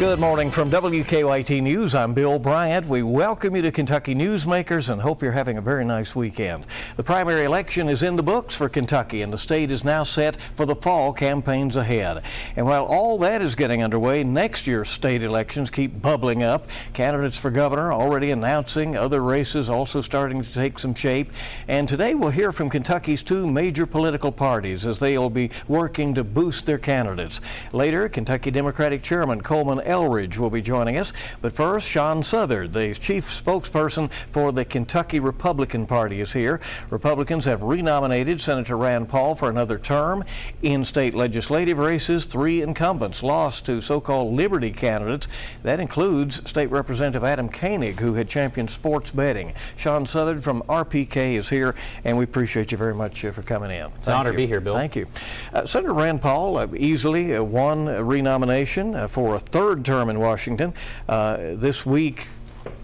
Good morning from WKYT News. I'm Bill Bryant. We welcome you to Kentucky Newsmakers and hope you're having a very nice weekend. The primary election is in the books for Kentucky and the state is now set for the fall campaigns ahead. And while all that is getting underway, next year's state elections keep bubbling up. Candidates for governor already announcing, other races also starting to take some shape. And today we'll hear from Kentucky's two major political parties as they will be working to boost their candidates. Later, Kentucky Democratic Chairman Colmon Elridge will be joining us. But first, Sean Southard, the chief spokesperson for the Kentucky Republican Party, is here. Republicans have renominated Senator Rand Paul for another term. In state legislative races, three incumbents lost to so called liberty candidates. That includes State Representative Adam Koenig, who had championed sports betting. Sean Southard from RPK is here, and we appreciate you very much uh, for coming in. It's Thank an honor you. to be here, Bill. Thank you. Uh, Senator Rand Paul uh, easily uh, won renomination uh, for a third third term in Washington. Uh, this week,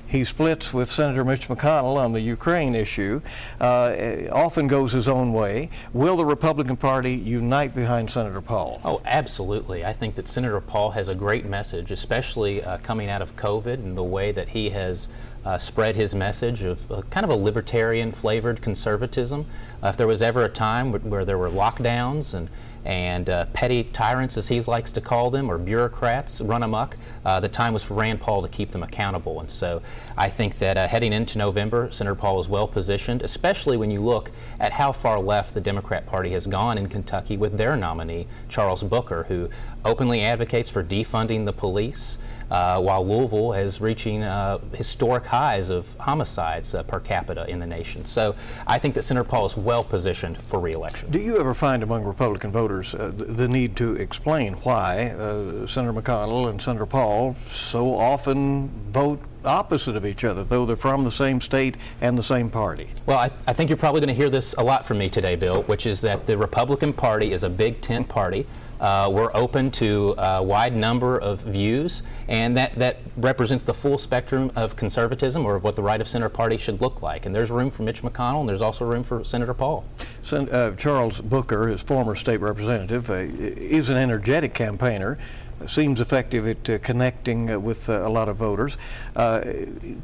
he splits with Senator Mitch McConnell on the Ukraine issue, uh, often goes his own way. Will the Republican Party unite behind Senator Paul? Oh, absolutely. I think that Senator Paul has a great message, especially uh, coming out of COVID and the way that he has uh, spread his message of uh, kind of a libertarian flavored conservatism. Uh, if there was ever a time where there were lockdowns and and uh, petty tyrants, as he likes to call them, or bureaucrats run amok. Uh, the time was for Rand Paul to keep them accountable. And so I think that uh, heading into November, Senator Paul is well positioned, especially when you look at how far left the Democrat Party has gone in Kentucky with their nominee, Charles Booker, who openly advocates for defunding the police uh, while Louisville is reaching uh, historic highs of homicides uh, per capita in the nation. So I think that Senator Paul is well positioned for reelection. Do you ever find among Republican voters uh, the need to explain why uh, Senator McConnell and Senator Paul so often vote opposite of each other, though they're from the same state and the same party. Well, I, I think you're probably going to hear this a lot from me today, Bill, which is that the Republican Party is a big tent party. Uh, we're open to a wide number of views, and that, that represents the full spectrum of conservatism or of what the right of center party should look like. And there's room for Mitch McConnell, and there's also room for Senator Paul. Sen- uh, Charles Booker, his former state representative, uh, is an energetic campaigner seems effective at uh, connecting uh, with uh, a lot of voters. Uh,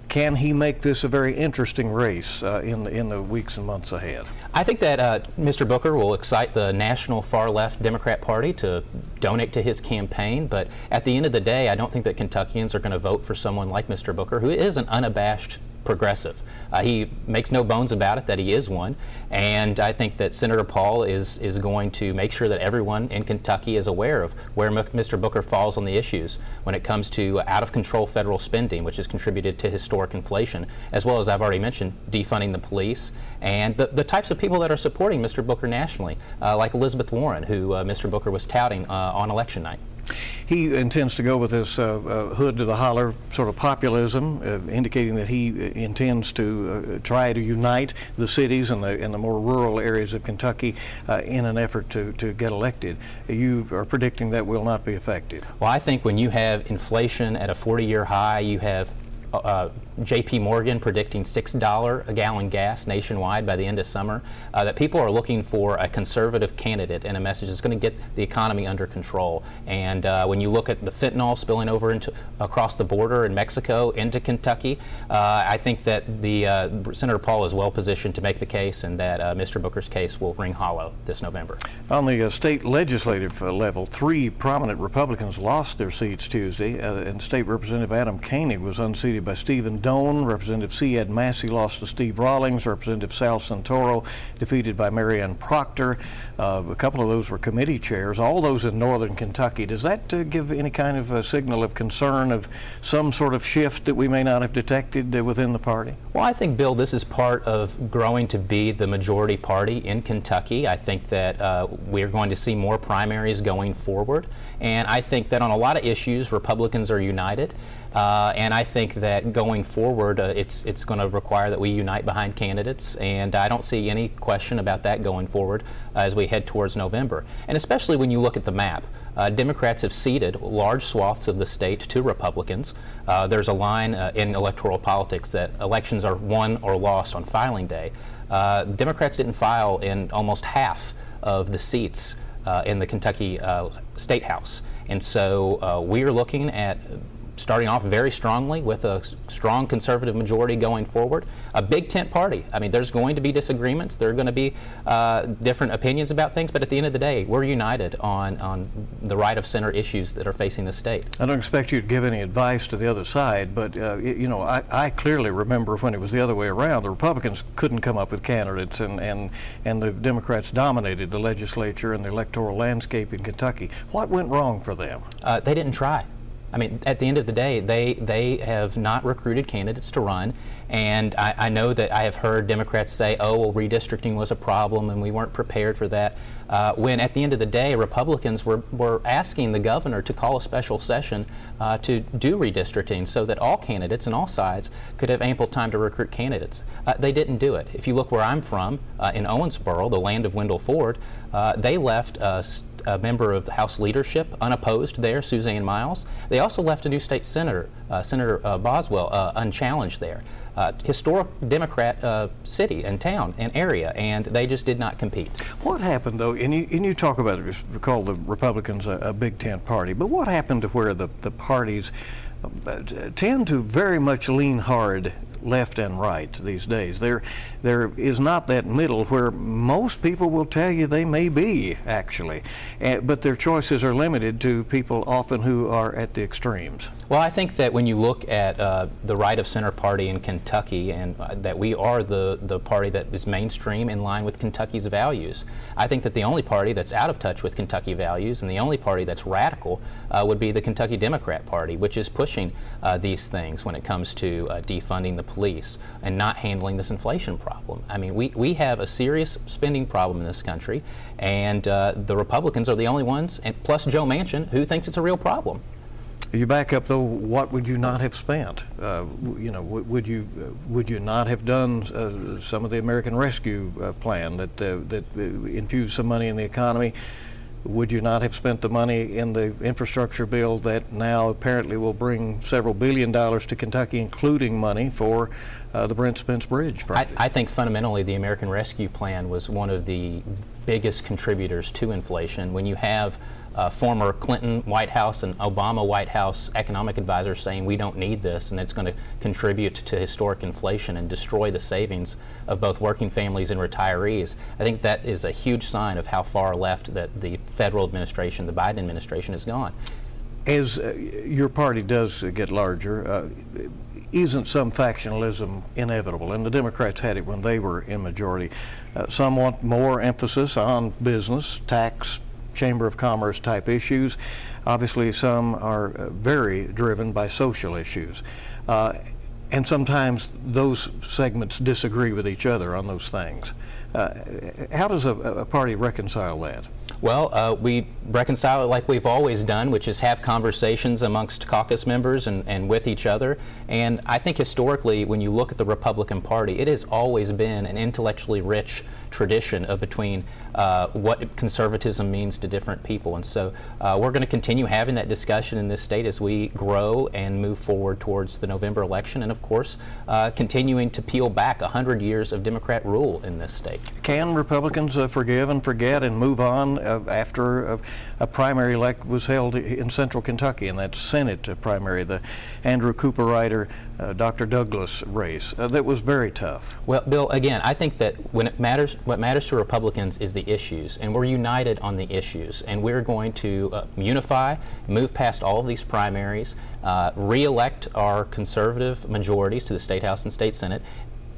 can he make this a very interesting race uh, in in the weeks and months ahead? I think that uh, Mr. Booker will excite the national far left Democrat Party to donate to his campaign. But at the end of the day, I don't think that Kentuckians are going to vote for someone like Mr. Booker, who is an unabashed progressive. Uh, he makes no bones about it that he is one, and I think that Senator Paul is is going to make sure that everyone in Kentucky is aware of where M- Mr. Booker falls on the issues when it comes to out of control federal spending, which has contributed to historic inflation, as well as I've already mentioned, defunding the police and the, the types of people that are supporting Mr. Booker nationally, uh, like Elizabeth Warren, who uh, Mr. Booker was touting uh, on election night. He intends to go with this uh, uh, hood to the holler sort of populism, uh, indicating that he uh, intends to uh, try to unite the cities and the, and the more rural areas of Kentucky uh, in an effort to, to get elected. You are predicting that will not be effective. Well, I think when you have inflation at a 40 year high, you have uh, J.P. Morgan predicting $6 a gallon gas nationwide by the end of summer, uh, that people are looking for a conservative candidate and a message that's going to get the economy under control. And uh, when you look at the fentanyl spilling over into across the border in Mexico into Kentucky, uh, I think that the uh, Senator Paul is well positioned to make the case, and that uh, Mr. Booker's case will ring hollow this November. On the state legislative level, three prominent Republicans lost their seats Tuesday, and State Representative Adam Koenig was unseated by Steven Doan. Representative C. Ed Massey lost to Steve Rawlings. Representative Sal Santoro defeated by Marianne Proctor. Uh, a couple of those were committee chairs, all those in northern Kentucky. Does that uh, give any kind of a signal of concern of some sort of shift that we may not have detected uh, within the party? Well, I think, Bill, this is part of growing to be the majority party in Kentucky. I think that uh, we're going to see more primaries going forward. And I think that on a lot of issues, Republicans are united. Uh, and I think that going forward, uh, it's it's going to require that we unite behind candidates, and I don't see any question about that going forward uh, as we head towards November. And especially when you look at the map, uh, Democrats have ceded large swaths of the state to Republicans. Uh, there's a line uh, in electoral politics that elections are won or lost on filing day. Democrats didn't file in almost half of the seats in the Kentucky State House. And so uh, we are looking at starting off very strongly with a strong conservative majority going forward. A big tent party. I mean, there's going to be disagreements. There are going to be uh, different opinions about things, but at the end of the day, we're united on, on the right of center issues that are facing the state. I don't expect you to give any advice to the other side, but uh, you know, I, I, clearly remember when it was the other way around. The Republicans couldn't come up with candidates, and, and, and the Democrats dominated the legislature and the electoral landscape in Kentucky. What went wrong for them? Uh, they didn't try. I mean, at the end of the day, they, they have not recruited candidates to run. And I, I know that I have heard Democrats say, oh, well, redistricting was a problem and we weren't prepared for that. Uh, when at the end of the day, Republicans were, were asking the governor to call a special session uh, to do redistricting so that all candidates and all sides could have ample time to recruit candidates. Uh, they didn't do it. If you look where I'm from, uh, in Owensboro, the land of Wendell Ford, uh, they left a member of the House leadership, unopposed there, Suzanne Miles. They also left a new state senator, uh, Senator uh, Boswell, uh, unchallenged there. Uh, historic Democrat uh, city and town and area, and they just did not compete. What happened, though, and you, and you talk about it, you call the Republicans a, a big tent party, but what happened to where the, the parties tend to very much lean hard left and right these days. There, there is not that middle where most people will tell you they may be actually, uh, but their choices are limited to people often who are at the extremes. Well, I think that when you look at uh, the right of center party in Kentucky, and uh, that we are the the party that is mainstream in line with Kentucky's values, I think that the only party that's out of touch with Kentucky values and the only party that's radical uh, would be the Kentucky Democrat Party, which is pushing uh, these things when it comes to uh, defunding the police and not handling this inflation problem. I mean, we, we have a serious spending problem in this country, and uh, the Republicans are the only ones, and plus Joe Manchin, who thinks it's a real problem. You back up though. What would you not have spent? Uh, you know, would you uh, would you not have done uh, some of the American Rescue uh, Plan that uh, that infused some money in the economy? Would you not have spent the money in the infrastructure bill that now apparently will bring several billion dollars to Kentucky, including money for uh, the Brent Spence Bridge project? I, I, think fundamentally the American Rescue Plan was one of the biggest contributors to inflation. When you have uh, former Clinton White House and Obama White House economic advisors saying we don't need this and it's going to contribute to historic inflation and destroy the savings of both working families and retirees. I think that is a huge sign of how far left that the federal administration, the Biden administration, has gone. As uh, your party does get larger, uh, isn't some factionalism inevitable? And the Democrats had it when they were in majority. Uh, some want more emphasis on business, tax, Chamber of Commerce type issues. Obviously, some are uh, very driven by social issues. Uh, and sometimes those segments disagree with each other on those things. Uh, how does a, a, party reconcile that? Well, uh, we reconcile it like we've always done, which is have conversations amongst caucus members and, and with each other. And I think historically, when you look at the Republican Party, it has always been an intellectually rich tradition of between uh, what conservatism means to different people. And so uh, we're going to continue having that discussion in this state as we grow and move forward towards the November election. And of course, uh, continuing to peel back 100 years of Democrat rule in this state. Can Republicans uh, forgive and forget and move on uh, after a, a primary elect was held in central Kentucky, and that Senate primary, the Andrew Cooper Ryder, uh, Dr. Douglas race? that was very tough. Well, Bill, again, I think that when it matters, what matters to Republicans is the issues, and we're united on the issues, and we're going to uh, unify, move past all of these primaries, uh, re-elect our conservative majorities to the state house and state senate,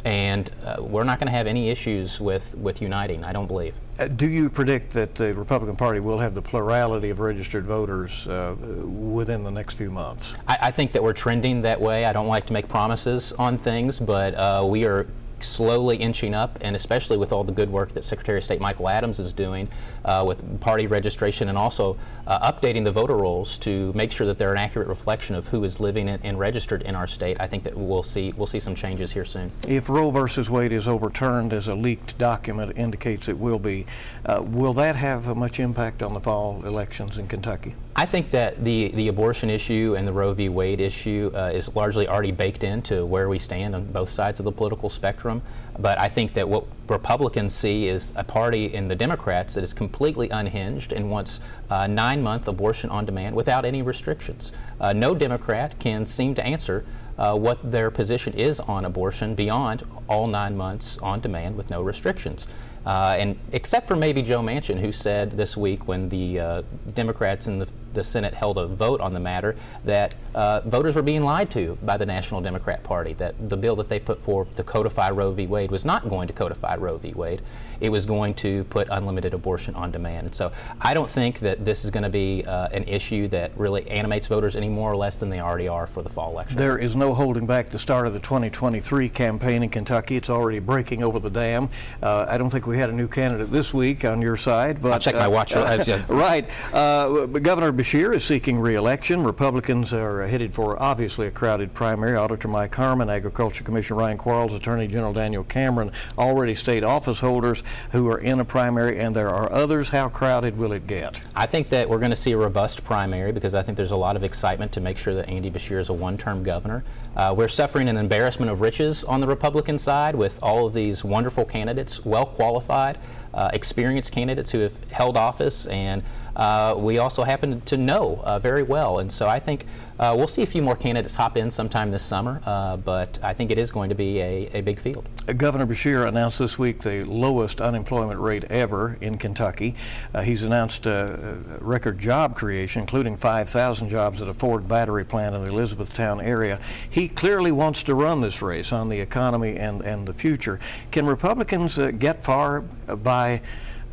and uh, we're not going to have any issues with, with uniting, I don't believe. Uh, do you predict that the Republican Party will have the plurality of registered voters uh, within the next few months? I, I, think that we're trending that way. I don't like to make promises on things, but uh, we are slowly inching up, and especially with all the good work that Secretary of State Michael Adams is doing uh, with party registration and also uh, updating the voter rolls to make sure that they're an accurate reflection of who is living in, and registered in our state. I think that we'll see we'll see some changes here soon. If Roe versus Wade is overturned, as a leaked document indicates it will be, uh, will that have much impact on the fall elections in Kentucky? I think that the, the abortion issue and the Roe v. Wade issue uh, is largely already baked into where we stand on both sides of the political spectrum spectrum. But I think that what Republicans see is a party in the Democrats that is completely unhinged and wants uh, nine month abortion on demand without any restrictions. Uh, no Democrat can seem to answer uh, what their position is on abortion beyond all nine months on demand with no restrictions. Uh, and except for maybe Joe Manchin, who said this week when the uh, Democrats in the, the, Senate held a vote on the matter that uh, voters were being lied to by the National Democrat Party, that the bill that they put forth to codify Roe v. Wade was not going to codify Roe v. Wade. It was going to put unlimited abortion on demand. And so I don't think that this is going to be uh, an issue that really animates voters any more or less than they already are for the fall election. There is no holding back the start of the 2023 campaign in Kentucky. It's already breaking over the dam. Uh, I don't think we had a new candidate this week on your side. But, I'll check my watch. Uh, right. Uh, Governor Beshear is seeking re-election. Republicans are headed for obviously a crowded primary. Auditor Mike Harmon, Agriculture Commissioner Ryan Quarles, Attorney General Daniel Cameron, already state office holders who are in a primary, and there are others. How crowded will it get? I think that we're going to see a robust primary because I think there's a lot of excitement to make sure that Andy Beshear is a one-term governor. Uh, we're suffering an embarrassment of riches on the Republican side with all of these wonderful candidates, well qualified, uh, experienced candidates who have held office, and uh, we also happen to know uh, very well. And so I think uh, we'll see a few more candidates hop in sometime this summer, uh, but I think it is going to be a, a big field. Governor Beshear announced this week the lowest unemployment rate ever in Kentucky. he's announced record job creation, including 5,000 jobs at a Ford battery plant in the Elizabethtown area. He clearly wants to run this race on the economy and, and the future. Can Republicans get far by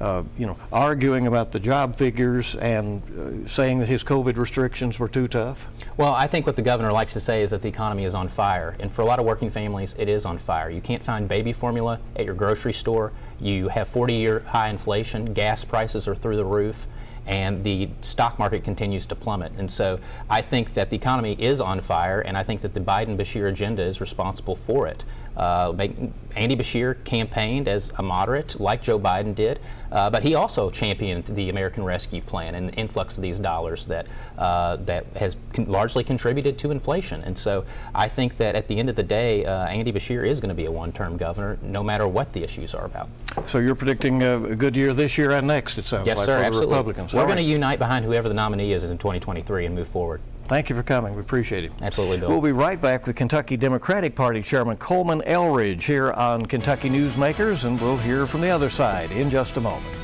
uh, you know, arguing about the job figures and uh, saying that his COVID restrictions were too tough? Well, I think what the governor likes to say is that the economy is on fire. And for a lot of working families, it is on fire. You can't find baby formula at your grocery store. You have 40 year high inflation. Gas prices are through the roof and the stock market continues to plummet. And so I think that the economy is on fire, and I think that the Biden Beshear agenda is responsible for it. Uh, Andy Beshear campaigned as a moderate, like Joe Biden did, uh, but he also championed the American Rescue Plan and the influx of these dollars that uh, that has con- largely contributed to inflation. And so I think that at the end of the day, uh, Andy Beshear is going to be a one-term governor, no matter what the issues are about. So you're predicting a good year this year and next. It sounds yes, like sir, for absolutely. the Republicans. We're going to unite behind whoever the nominee is in 2023 and move forward. Thank you for coming. We appreciate it. Absolutely, Bill. We'll be right back with Kentucky Democratic Party Chairman Colmon Elridge here on Kentucky Newsmakers, and we'll hear from the other side in just a moment.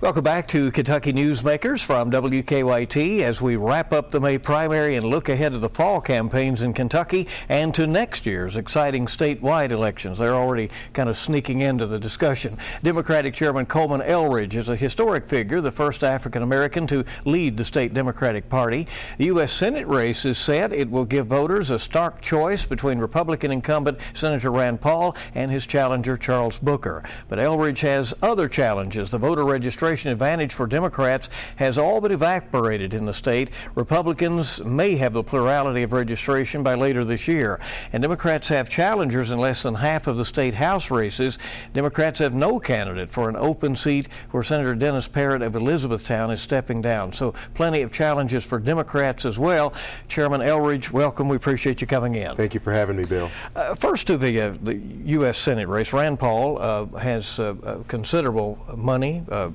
Welcome back to Kentucky Newsmakers from WKYT as we wrap up the May primary and look ahead to the fall campaigns in Kentucky and to next year's exciting statewide elections. They're already kind of sneaking into the discussion. Democratic Chairman Colmon Elridge is a historic figure, the first African American to lead the state Democratic Party. The U.S. Senate race is set. It will give voters a stark choice between Republican incumbent Senator Rand Paul and his challenger Charles Booker. But Elridge has other challenges. The voter registration registration advantage for Democrats has all but evaporated in the state. Republicans may have the plurality of registration by later this year. And Democrats have challengers in less than half of the state House races. Democrats have no candidate for an open seat where Senator Dennis Parrott of Elizabethtown is stepping down. So plenty of challenges for Democrats as well. Chairman Elridge, welcome. We appreciate you coming in. Thank you for having me, Bill. Uh, first to the, uh, the U.S. Senate race. Rand Paul uh, has uh, uh, considerable money, uh,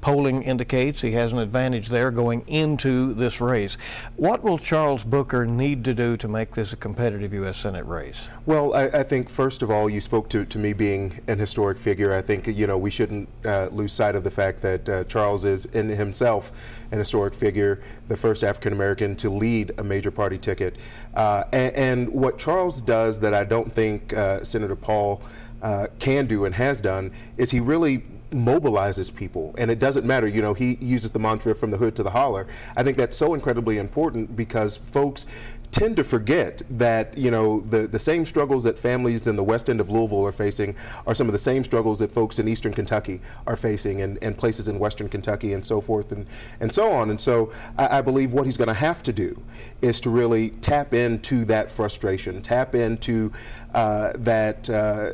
polling indicates he has an advantage there going into this race. What will Charles Booker need to do to make this a competitive U.S. Senate race? Well, I, I think first of all, you spoke to, to me being an historic figure. I think you know we shouldn't uh, lose sight of the fact that uh, Charles is in himself an historic figure, the first African American to lead a major party ticket. Uh, and, and, what Charles does that I don't think uh, Senator Paul uh, can do and has done is he really mobilizes people. And it doesn't matter you know he uses the mantra from the hood to the holler. I think that's so incredibly important because folks tend to forget that you know the, the same struggles that families in the west end of Louisville are facing are some of the same struggles that folks in eastern Kentucky are facing and, and places in western Kentucky and so forth and, and so on. And so I, I believe what he's going to have to do is to really tap into that frustration, tap into uh, that, uh,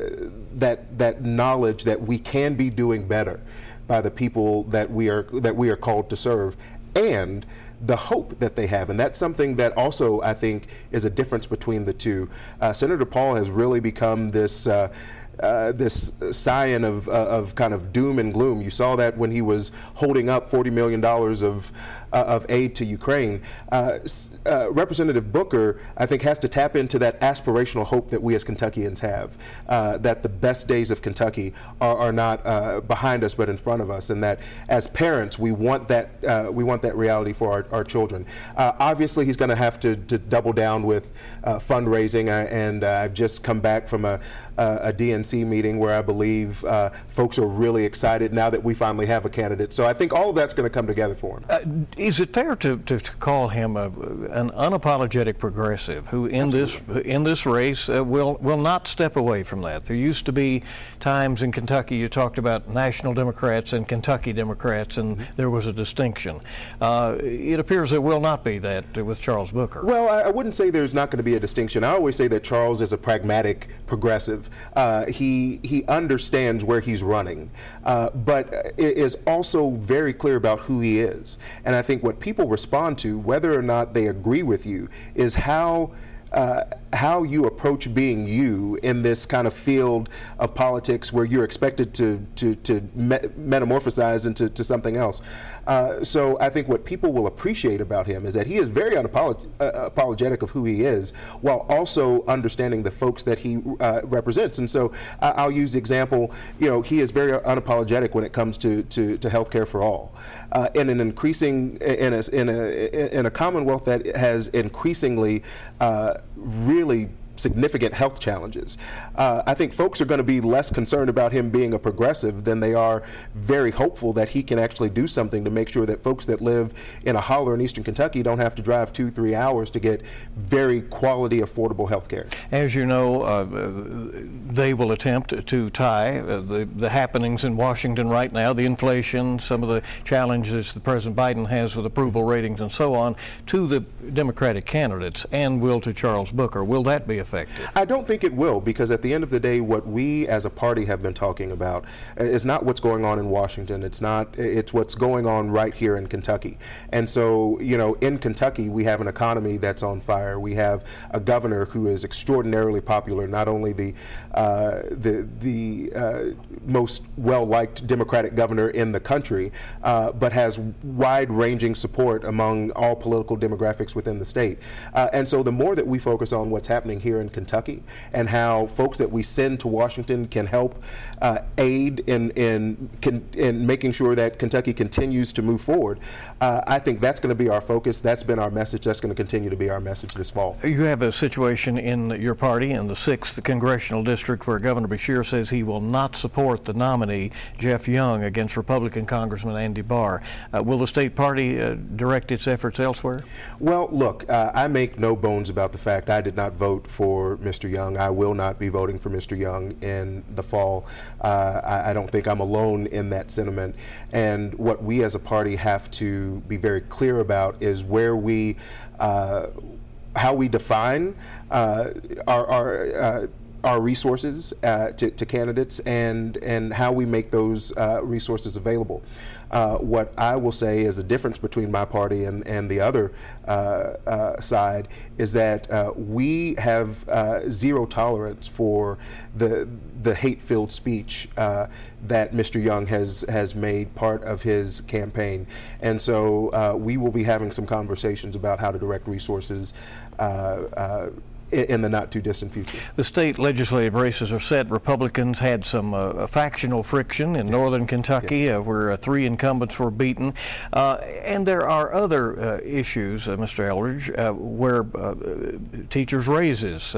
that, that knowledge that we can be doing better by the people that we are, that we are called to serve and the hope that they have. And that's something that also, I think, is a difference between the two. Uh, Senator Paul has really become this. Uh, uh, this scion of, uh, of kind of doom and gloom. You saw that when he was holding up $40 million of, of aid to Ukraine. Uh, uh, Representative Booker, I think, has to tap into that aspirational hope that we as Kentuckians have, uh, that the best days of Kentucky are, are not uh, behind us but in front of us, and that as parents we want that uh, we want that reality for our, our children. obviously, he's going to have to double down with fundraising, and I've just come back from a, a DNC meeting where I believe folks are really excited now that we finally have a candidate. So I think all of that's going to come together for him is it fair to, to, to call him a, an unapologetic progressive who, in Absolutely. this in this race, uh, will will not step away from that? There used to be times in Kentucky you talked about national Democrats and Kentucky Democrats, and mm-hmm. there was a distinction. Uh, it appears there will not be that with Charles Booker. Well, I, I wouldn't say there's not going to be a distinction. I always say that Charles is a pragmatic progressive. Uh, he he understands where he's running, uh, but is also very clear about who he is, and I think what people respond to, whether or not they agree with you, is how uh, how you approach being you in this kind of field of politics where you're expected to to, to me- metamorphosize into to something else. Uh, so I think what people will appreciate about him is that he is very unapologetic uh, of who he is, while also understanding the folks that he uh, represents. And so I'll use the example. You know, he is very unapologetic when it comes to to, to health care for all, uh, in an increasing in a, in a in a Commonwealth that has increasingly uh, really significant health challenges. Uh, I think folks are going to be less concerned about him being a progressive than they are very hopeful that he can actually do something to make sure that folks that live in a holler in eastern Kentucky don't have to drive two, three hours to get very quality, affordable health care. As you know, uh, they will attempt to tie uh, the, the happenings in Washington right now, the inflation, some of the challenges that President Biden has with approval ratings and so on, to the Democratic candidates and will to Charles Booker. Will that be a effective? I don't think it will because at the end of the day, what we as a party have been talking about is not what's going on in Washington. It's not. It's what's going on right here in Kentucky. And so, you know, in Kentucky, we have an economy that's on fire. We have a governor who is extraordinarily popular. Not only the uh, the the uh, most well-liked Democratic governor in the country, uh, but has wide-ranging support among all political demographics within the state. Uh, and so, the more that we focus on what's happening here in Kentucky and how folks that we send to Washington can help uh, aid in, in, in making sure that Kentucky continues to move forward. Uh, I think that's going to be our focus. That's been our message. That's going to continue to be our message this fall. You have a situation in your party in the 6th Congressional District where Governor Beshear says he will not support the nominee, Jeff Young, against Republican Congressman Andy Barr. Uh, will the state party uh, direct its efforts elsewhere? Well, look, uh, I make no bones about the fact I did not vote for Mr. Young. I will not be voting for Mr. Young in the fall. Uh, I, I, don't think I'm alone in that sentiment. And what we as a party have to be very clear about is where we, uh, how we define uh, our, our uh, our resources uh, to, to, candidates and and how we make those uh, resources available. Uh, what I will say is the difference between my party and, and the other uh, uh, side is that uh, we have uh, zero tolerance for the the hate-filled speech that Mr. Young has has made part of his campaign, and so we will be having some conversations about how to direct resources in the not too distant future. The state legislative races are set. Republicans had some uh, factional friction in northern Kentucky yes. uh, where uh, three incumbents were beaten. Uh, and there are other uh, issues, uh, Mr. Elridge, where teachers' raises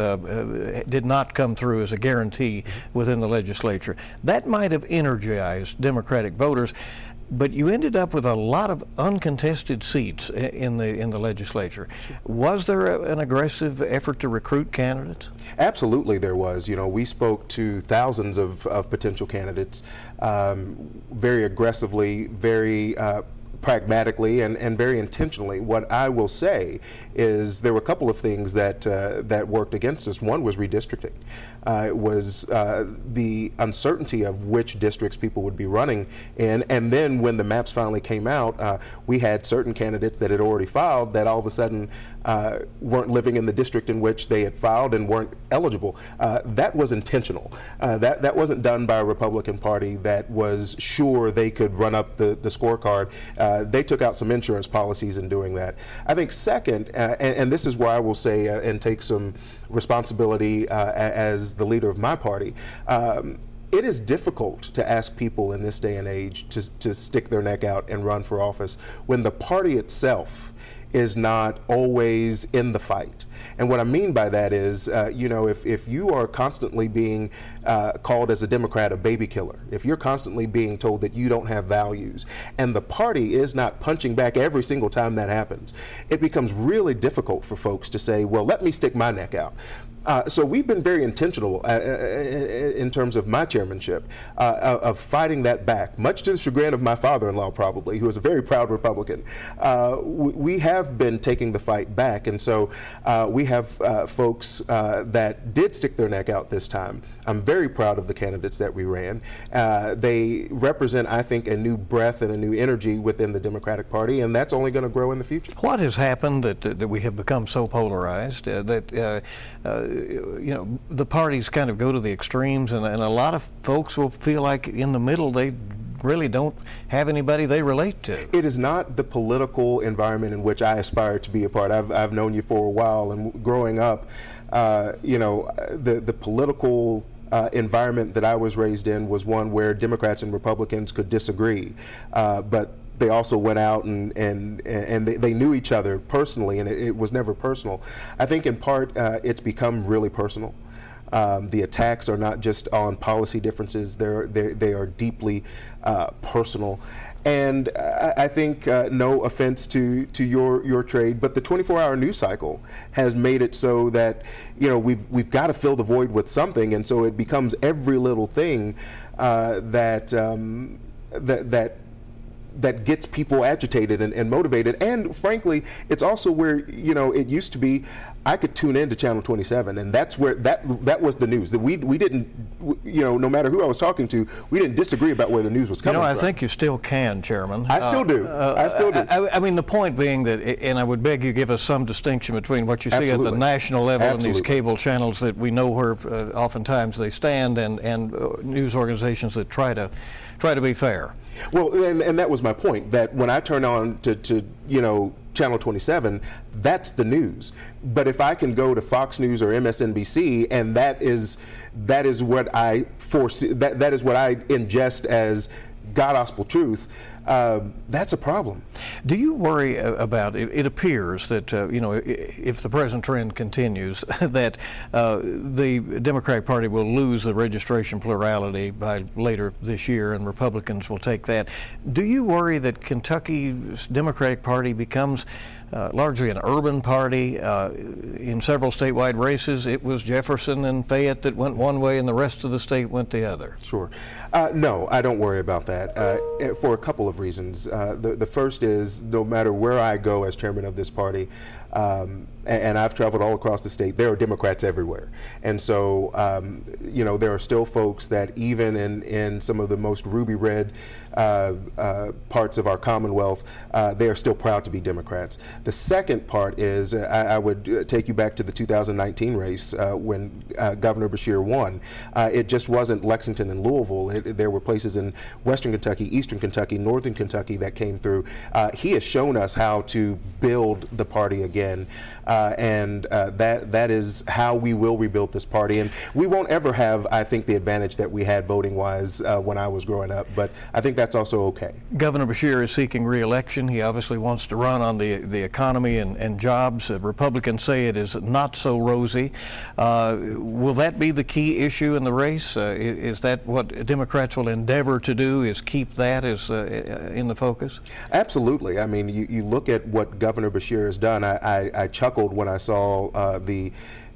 did not come through as a guarantee mm-hmm. within the legislature. That might have energized Democratic voters but you ended up with a lot of uncontested seats in the in the legislature. Was there a, an aggressive effort to recruit candidates? Absolutely, there was. You know, we spoke to thousands of, of potential candidates um, very aggressively, very uh, pragmatically and, and very intentionally. What I will say is there were a couple of things that uh, that worked against us. One was redistricting. Uh, it was uh, the uncertainty of which districts people would be running in, and then when the maps finally came out, uh, we had certain candidates that had already filed that all of a sudden uh, weren't living in the district in which they had filed and weren't eligible. Uh, that was intentional. that that wasn't done by a Republican Party that was sure they could run up the the scorecard. they took out some insurance policies in doing that. I think second uh, and, and, this is where I will say uh, and take some responsibility uh, as the leader of my party. Um, it is difficult to ask people in this day and age to, to stick their neck out and run for office when the party itself is not always in the fight. And what I mean by that is, uh, you know, if, if you are constantly being uh, called as a Democrat a baby killer, if you're constantly being told that you don't have values, and the party is not punching back every single time that happens, it becomes really difficult for folks to say, well, let me stick my neck out. Uh, so we've been very intentional uh, uh, uh in terms of my chairmanship uh, of fighting that back, much to the chagrin of my father-in-law, probably, who is a very proud Republican. we have been taking the fight back, and so we have folks that did stick their neck out this time. I'm very proud of the candidates that we ran. they represent, I think, a new breath and a new energy within the Democratic Party, and that's only going to grow in the future. What has happened that that we have become so polarized that you know, the parties kind of go to the extremes, and, and a lot of folks will feel like in the middle they really don't have anybody they relate to. It is not the political environment in which I aspire to be a part. I've, I've known you for a while, and growing up, uh, you know, the the political uh, environment that I was raised in was one where Democrats and Republicans could disagree, uh, but they also went out and and and they, they knew each other personally, and it, it, was never personal. I think in part uh, it's become really personal. Um, the attacks are not just on policy differences; they're, they're they are deeply uh, personal. And I, I think, uh, no offense to, to your, your trade, but the 24-hour news cycle has made it so that you know we've we've got to fill the void with something, and so it becomes every little thing uh, that um, that that that gets people agitated and, and, motivated. And frankly, it's also where you know it used to be. I could tune in to Channel 27, and that's where that that was the news. That we we didn't, you know, no matter who I was talking to, we didn't disagree about where the news was coming. You know, I from. think you still can, Chairman. I still do. Uh, I still do. I, I, mean, the point being that, and I would beg you give us some distinction between what you see Absolutely. at the national level Absolutely. and these cable channels that we know where uh, oftentimes they stand, and and uh, news organizations that try to try to be fair. Well, and, and that was my point. That when I turn on to, to you know Channel 27, that's the news. But if I can go to Fox News or MSNBC, and that is that is what I foresee, that, that is what I ingest as God gospel truth, uh, that's a problem. Do you worry about it? It appears that uh, you know if the present trend continues, that uh, the Democratic Party will lose the registration plurality by later this year, and Republicans will take that. Do you worry that Kentucky's Democratic Party becomes uh, largely an urban party. Uh, in several statewide races, it was Jefferson and Fayette that went one way, and the rest of the state went the other. Sure. Uh, no, I don't worry about that uh, eh, for a couple of reasons. Uh, the, the first is no matter where I go as chairman of this party, um, and, and, I've traveled all across the state. There are Democrats everywhere, and so um, you know there are still folks that even in in some of the most ruby red uh, uh, parts of our Commonwealth, uh, they are still proud to be Democrats. The second part is uh, I, I, would uh, take you back to the 2019 race uh, when Governor Beshear won. it just wasn't Lexington and Louisville. It, there were places in Western Kentucky, Eastern Kentucky, Northern Kentucky that came through. he has shown us how to build the party again again. Uh, and uh, that that is how we will rebuild this party. And we won't ever have, I think, the advantage that we had voting wise uh, when I was growing up. But I think that's also okay. Governor Beshear is seeking re-election. He obviously wants to run on the the economy and, and jobs. Uh, Republicans say it is not so rosy. Uh, will that be the key issue in the race? Uh, is that what Democrats will endeavor to do? Is keep that as in the focus? Absolutely. I mean, you, you look at what Governor Beshear has done. I, I, I chuckled when I saw uh, the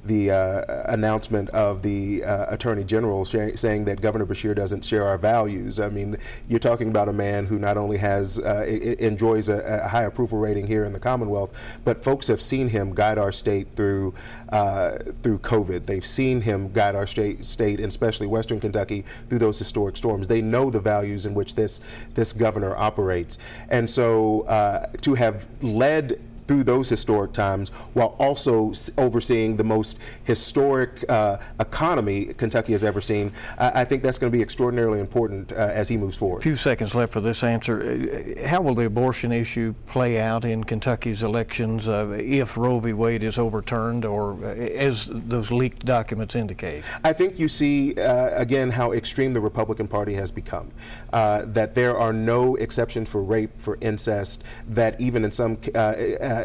the uh, announcement of the uh, Attorney General sh- saying that Governor Beshear doesn't share our values. I mean, you're talking about a man who not only has uh, I- enjoys a, a, high approval rating here in the Commonwealth, but folks have seen him guide our state through uh, through COVID. They've seen him guide our state, state, and especially Western Kentucky, through those historic storms. They know the values in which this this governor operates, and so uh, to have led through those historic times while also overseeing the most historic uh, economy Kentucky has ever seen. I, I think that's going to be extraordinarily important uh, as he moves forward. A few seconds left for this answer. Uh, how will the abortion issue play out in Kentucky's elections uh, if Roe v. Wade is overturned or uh, as those leaked documents indicate? I think you see, uh, again, how extreme the Republican Party has become. that there are no exceptions for rape, for incest, that even in some uh,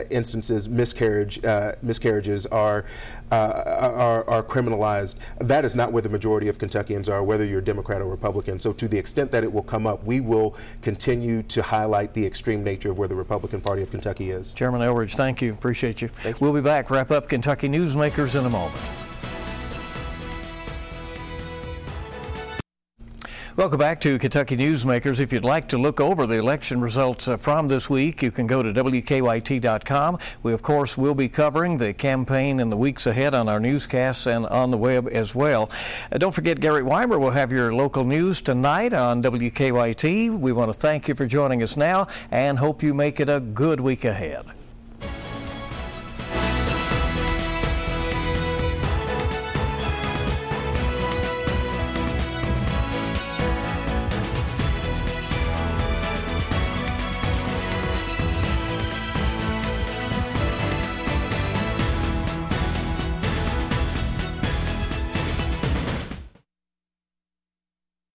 instances, miscarriage uh, miscarriages are, uh, are are criminalized. That is not where the majority of Kentuckians are, whether you're Democrat or Republican. So, to the extent that it will come up, we will continue to highlight the extreme nature of where the Republican Party of Kentucky is. Chairman Elridge, thank you. Appreciate you. Thank you. We'll be back. Wrap up Kentucky Newsmakers in a moment. Welcome back to Kentucky Newsmakers. If you'd like to look over the election results uh, from this week, you can go to WKYT.com. We, of course, will be covering the campaign in the weeks ahead on our newscasts and on the web as well. Uh, don't forget, Garrett Wymer will have your local news tonight on WKYT. We want to thank you for joining us now and hope you make it a good week ahead.